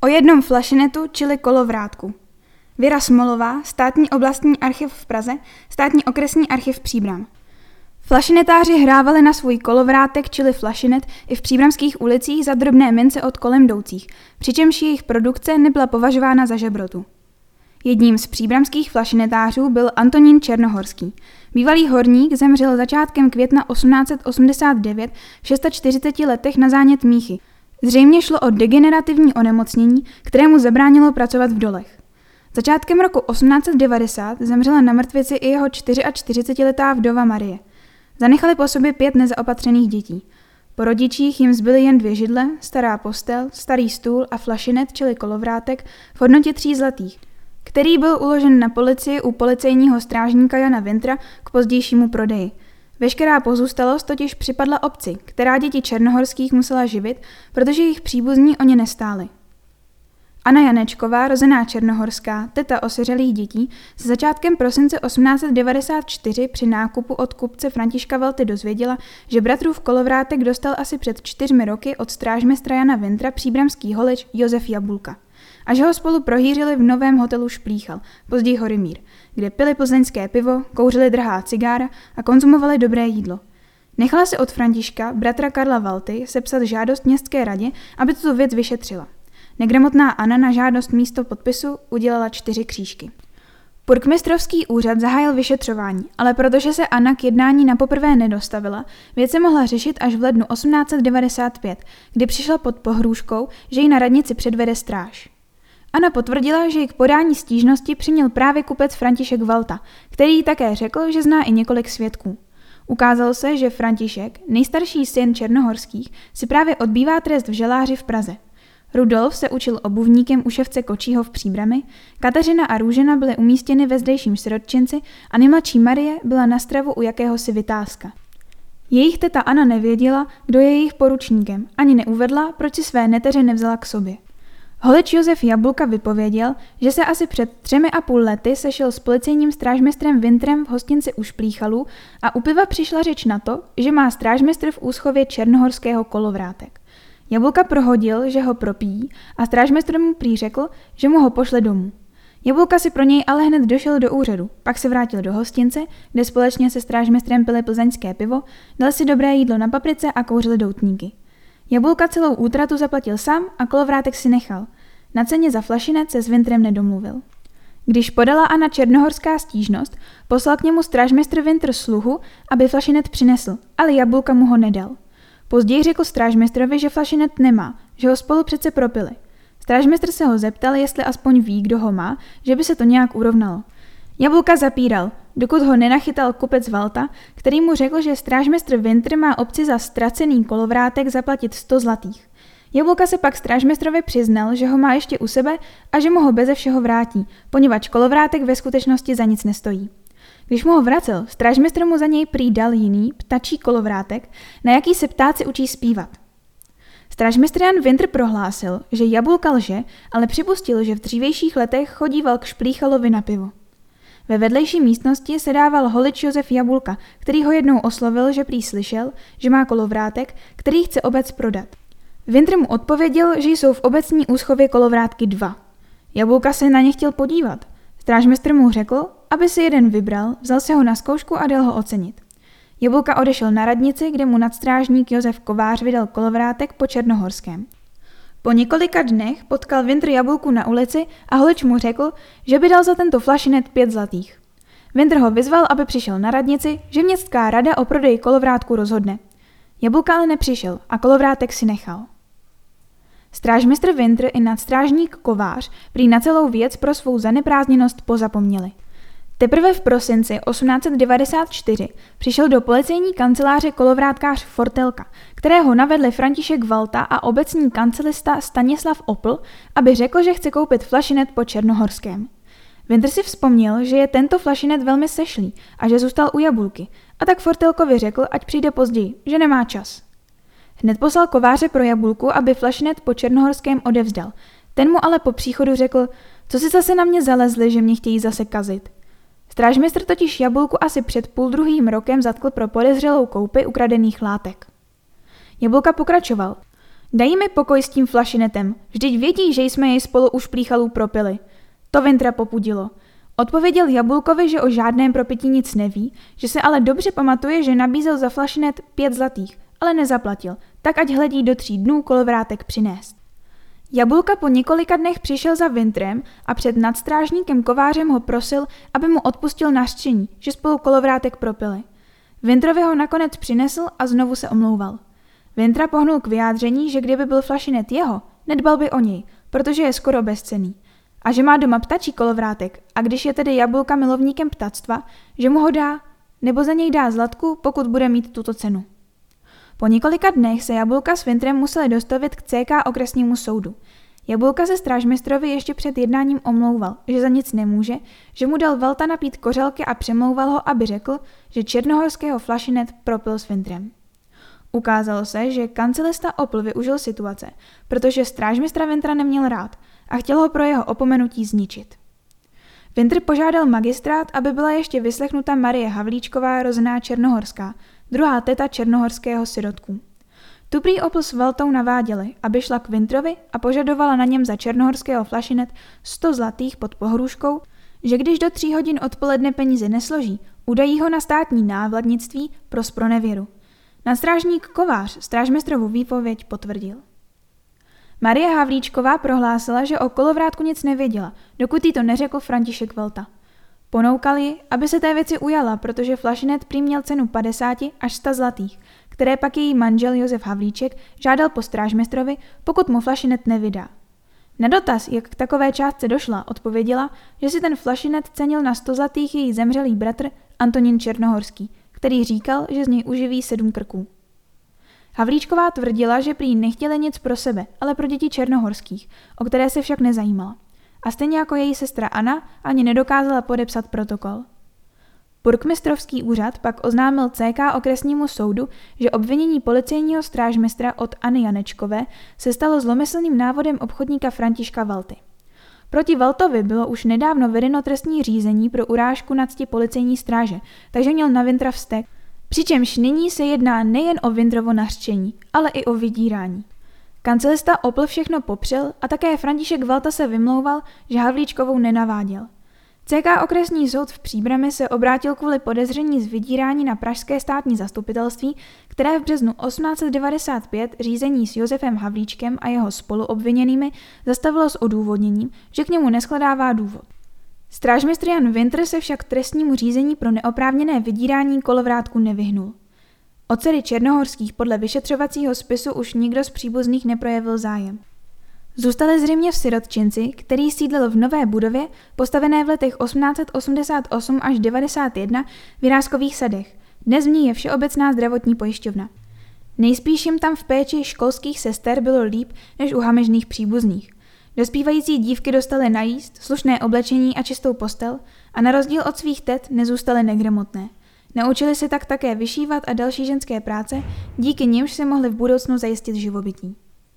O jednom flašinetu, čili kolovrátku. Věra Smolová, státní oblastní archiv v Praze, státní okresní archiv Příbram. Flašinetáři hrávali na svůj kolovrátek, čili flašinet, i v příbramských ulicích za drobné mince od kolem jdoucích, přičemž jejich produkce nebyla považována za žebrotu. Jedním z příbramských flašinetářů byl Antonín Černohorský. Bývalý horník zemřel začátkem května 1889 v 640 letech na zánět míchy. Zřejmě šlo o degenerativní onemocnění, kterému zabránilo pracovat v dolech. Začátkem roku 1890 zemřela na mrtvici i jeho 44-letá vdova Marie. Zanechali po sobě pět nezaopatřených dětí. Po rodičích jim zbyly jen dvě židle, stará postel, starý stůl a flašinet, čili kolovrátek, v hodnotě tří zlatých, který byl uložen na policii u policejního strážníka Jana Vintra k pozdějšímu prodeji. Veškerá pozůstalost totiž připadla obci, která děti černohorských musela živit, protože jejich příbuzní o ně nestáli. Anna Janečková, rozená Černohorská, teta osiřelých dětí, se začátkem prosince 1894 při nákupu od kupce Františka Velty dozvěděla, že bratrův kolovrátek dostal asi před čtyřmi roky od strážmistra Jana Vintra příbramský holič Josef Jabulka. A že ho spolu prohýřili v novém hotelu Šplíchal, později Horimír, kde pili plzeňské pivo, kouřili drahá cigára a konzumovali dobré jídlo. Nechala se od Františka, bratra Karla Valty, sepsat žádost městské radě, aby tuto věc vyšetřila. Negramotná Anna na žádost místo podpisu udělala čtyři křížky. Purkmistrovský úřad zahájil vyšetřování, ale protože se Anna k jednání na poprvé nedostavila, věc se mohla řešit až v lednu 1895, kdy přišla pod pohrůžkou, že ji na radnici předvede stráž. Anna potvrdila, že ji k podání stížnosti přiměl právě kupec František Valta, který jí také řekl, že zná i několik svědků. Ukázalo se, že František, nejstarší syn Černohorských, si právě odbývá trest v želáři v Praze – Rudolf se učil obuvníkem u ševce Kočího v Příbrami, Kateřina a Růžena byly umístěny ve zdejším sirotčinci a nejmladší Marie byla na stravu u jakéhosi vytázka. Jejich teta Anna nevěděla, kdo je jejich poručníkem, ani neuvedla, proč si své neteře nevzala k sobě. Holič Josef Jabulka vypověděl, že se asi před třemi a půl lety sešel s policejním strážmistrem Vintrem v hostinci u Šplíchalů a u piva přišla řeč na to, že má strážmistr v úschově černohorského kolovrátek. Jablka prohodil, že ho propíjí a strážmistr mu prý řekl, že mu ho pošle domů. Jablka si pro něj ale hned došel do úřadu, pak se vrátil do hostince, kde společně se strážmistrem pili plzeňské pivo, dal si dobré jídlo na paprice a kouřili doutníky. Jablka celou útratu zaplatil sám a kolovrátek si nechal. Na ceně za flašinec se s Vintrem nedomluvil. Když podala Anna Černohorská stížnost, poslal k němu strážmistr Vintr sluhu, aby flašinet přinesl, ale Jablka mu ho nedal. Později řekl strážmistrovi, že flašinet nemá, že ho spolu přece propili. Strážmistr se ho zeptal, jestli aspoň ví, kdo ho má, že by se to nějak urovnalo. Jablka zapíral, dokud ho nenachytal kupec Valta, který mu řekl, že strážmistr Winter má obci za ztracený kolovrátek zaplatit 100 zlatých. Jablka se pak strážmistrovi přiznal, že ho má ještě u sebe a že mu ho beze všeho vrátí, poněvadž kolovrátek ve skutečnosti za nic nestojí. Když mu ho vracel, strážmistr mu za něj prý dal jiný, ptačí kolovrátek, na jaký se ptáci učí zpívat. Strážmistr Jan Winter prohlásil, že Jabulka lže, ale připustil, že v dřívějších letech chodíval k Šplíchalovi na pivo. Ve vedlejší místnosti se dával holič Josef Jabulka, který ho jednou oslovil, že prý slyšel, že má kolovrátek, který chce obec prodat. Winter mu odpověděl, že jsou v obecní úschově kolovrátky dva. Jabulka se na ně chtěl podívat. Strážmistr mu řekl, aby si jeden vybral, vzal se ho na zkoušku a dal ho ocenit. Jablka odešel na radnici, kde mu nadstrážník Josef Kovář vydal kolovrátek po Černohorském. Po několika dnech potkal Vintr Jabulku na ulici a holič mu řekl, že by dal za tento flašinet pět zlatých. Vintr ho vyzval, aby přišel na radnici, že městská rada o prodeji kolovrátku rozhodne. Jabulka ale nepřišel a kolovrátek si nechal. Strážmistr Vintr i nadstrážník Kovář prý na celou věc pro svou zaneprázdněnost pozapomněli. Teprve v prosinci 1894 přišel do policejní kanceláře kolovrátkář Fortelka, kterého navedli František Valta a obecní kancelista Stanislav Opl, aby řekl, že chce koupit flašinet po Černohorském. Winter si vzpomněl, že je tento flašinet velmi sešlý a že zůstal u jabulky, a tak Fortelkovi řekl, ať přijde později, že nemá čas. Hned poslal kováře pro jabulku, aby flašinet po Černohorském odevzdal. Ten mu ale po příchodu řekl, co si zase na mě zalezli, že mě chtějí zase kazit. Strážmistr totiž Jabulku asi před půl druhým rokem zatkl pro podezřelou koupy ukradených látek. Jabulka pokračoval. Dají mi pokoj s tím flašinetem, vždyť vědí, že jsme jej spolu už plíchalů propili. To Vintra popudilo. Odpověděl Jabulkovi, že o žádném propití nic neví, že se ale dobře pamatuje, že nabízel za flašinet pět zlatých, ale nezaplatil, tak ať hledí do tří dnů kolovrátek přinést. Jabulka po několika dnech přišel za Vintrem a před nadstrážníkem kovářem ho prosil, aby mu odpustil nařčení, že spolu kolovrátek propili. Vintrovi ho nakonec přinesl a znovu se omlouval. Vintra pohnul k vyjádření, že kdyby byl flašinet jeho, nedbal by o něj, protože je skoro bezcený. A že má doma ptačí kolovrátek a když je tedy Jabulka milovníkem ptactva, že mu ho dá, nebo za něj dá zlatku, pokud bude mít tuto cenu. Po několika dnech se Jabulka s Vintrem museli dostavit k CK okresnímu soudu. Jabulka se strážmistrovi ještě před jednáním omlouval, že za nic nemůže, že mu dal Velta napít kořelky a přemlouval ho, aby řekl, že černohorského flašinet propil s Vintrem. Ukázalo se, že kancelista Opl využil situace, protože strážmistra Vintra neměl rád a chtěl ho pro jeho opomenutí zničit. Vintr požádal magistrát, aby byla ještě vyslechnuta Marie Havlíčková rozená Černohorská, druhá teta černohorského sirotku. Tu prý Opl s Veltou naváděli, aby šla k Vintrovi a požadovala na něm za černohorského flašinet 100 zlatých pod pohrůžkou, že když do tří hodin odpoledne peníze nesloží, udají ho na státní návladnictví pro spronevěru. Nastrážník Kovář strážmistrovu výpověď potvrdil. Marie Havlíčková prohlásila, že o kolovrátku nic nevěděla, dokud jí to neřekl František Velta. Ponoukal ji, aby se té věci ujala, protože flašinet prý měl cenu 50 až 100 zlatých, které pak její manžel Josef Havlíček žádal po strážmistrovi, pokud mu flašinet nevydá. Na dotaz, jak k takové částce došla, odpověděla, že si ten flašinet cenil na 100 zlatých její zemřelý bratr Antonín Černohorský, který říkal, že z něj uživí sedm krků. Havlíčková tvrdila, že prý nechtěli nic pro sebe, ale pro děti černohorských, o které se však nezajímala. A stejně jako její sestra Anna ani nedokázala podepsat protokol. Burkmistrovský úřad pak oznámil CK okresnímu soudu, že obvinění policejního strážmistra od Anny Janečkové se stalo zlomyslným návodem obchodníka Františka Valty. Proti Valtovi bylo už nedávno vedeno trestní řízení pro urážku na cti policejní stráže, takže měl na Vintra vztek, přičemž nyní se jedná nejen o Vindrovo nařčení, ale i o vydírání. Kancelista Opl všechno popřel a také František Valta se vymlouval, že Havlíčkovou nenaváděl. CK okresní soud v Příbrami se obrátil kvůli podezření z vydírání na Pražské státní zastupitelství, které v březnu 1895 řízení s Josefem Havlíčkem a jeho spoluobviněnými zastavilo s odůvodněním, že k němu neskladává důvod. Strážmistr Jan Winter se však trestnímu řízení pro neoprávněné vydírání kolovrátku nevyhnul. O dcery Černohorských podle vyšetřovacího spisu už nikdo z příbuzných neprojevil zájem. Zůstali zřejmě v sirotčinci, který sídlil v nové budově, postavené v letech 1888 až 91 v Jiráskových sadech. Dnes v ní je Všeobecná zdravotní pojišťovna. Nejspíš jim tam v péči školských sester bylo líp než u hamežných příbuzných. Dospívající dívky dostaly najíst, slušné oblečení a čistou postel a na rozdíl od svých tet nezůstaly negramotné. Naučili se tak také vyšívat a další ženské práce, díky nimž se mohli v budoucnu zajistit živobytí.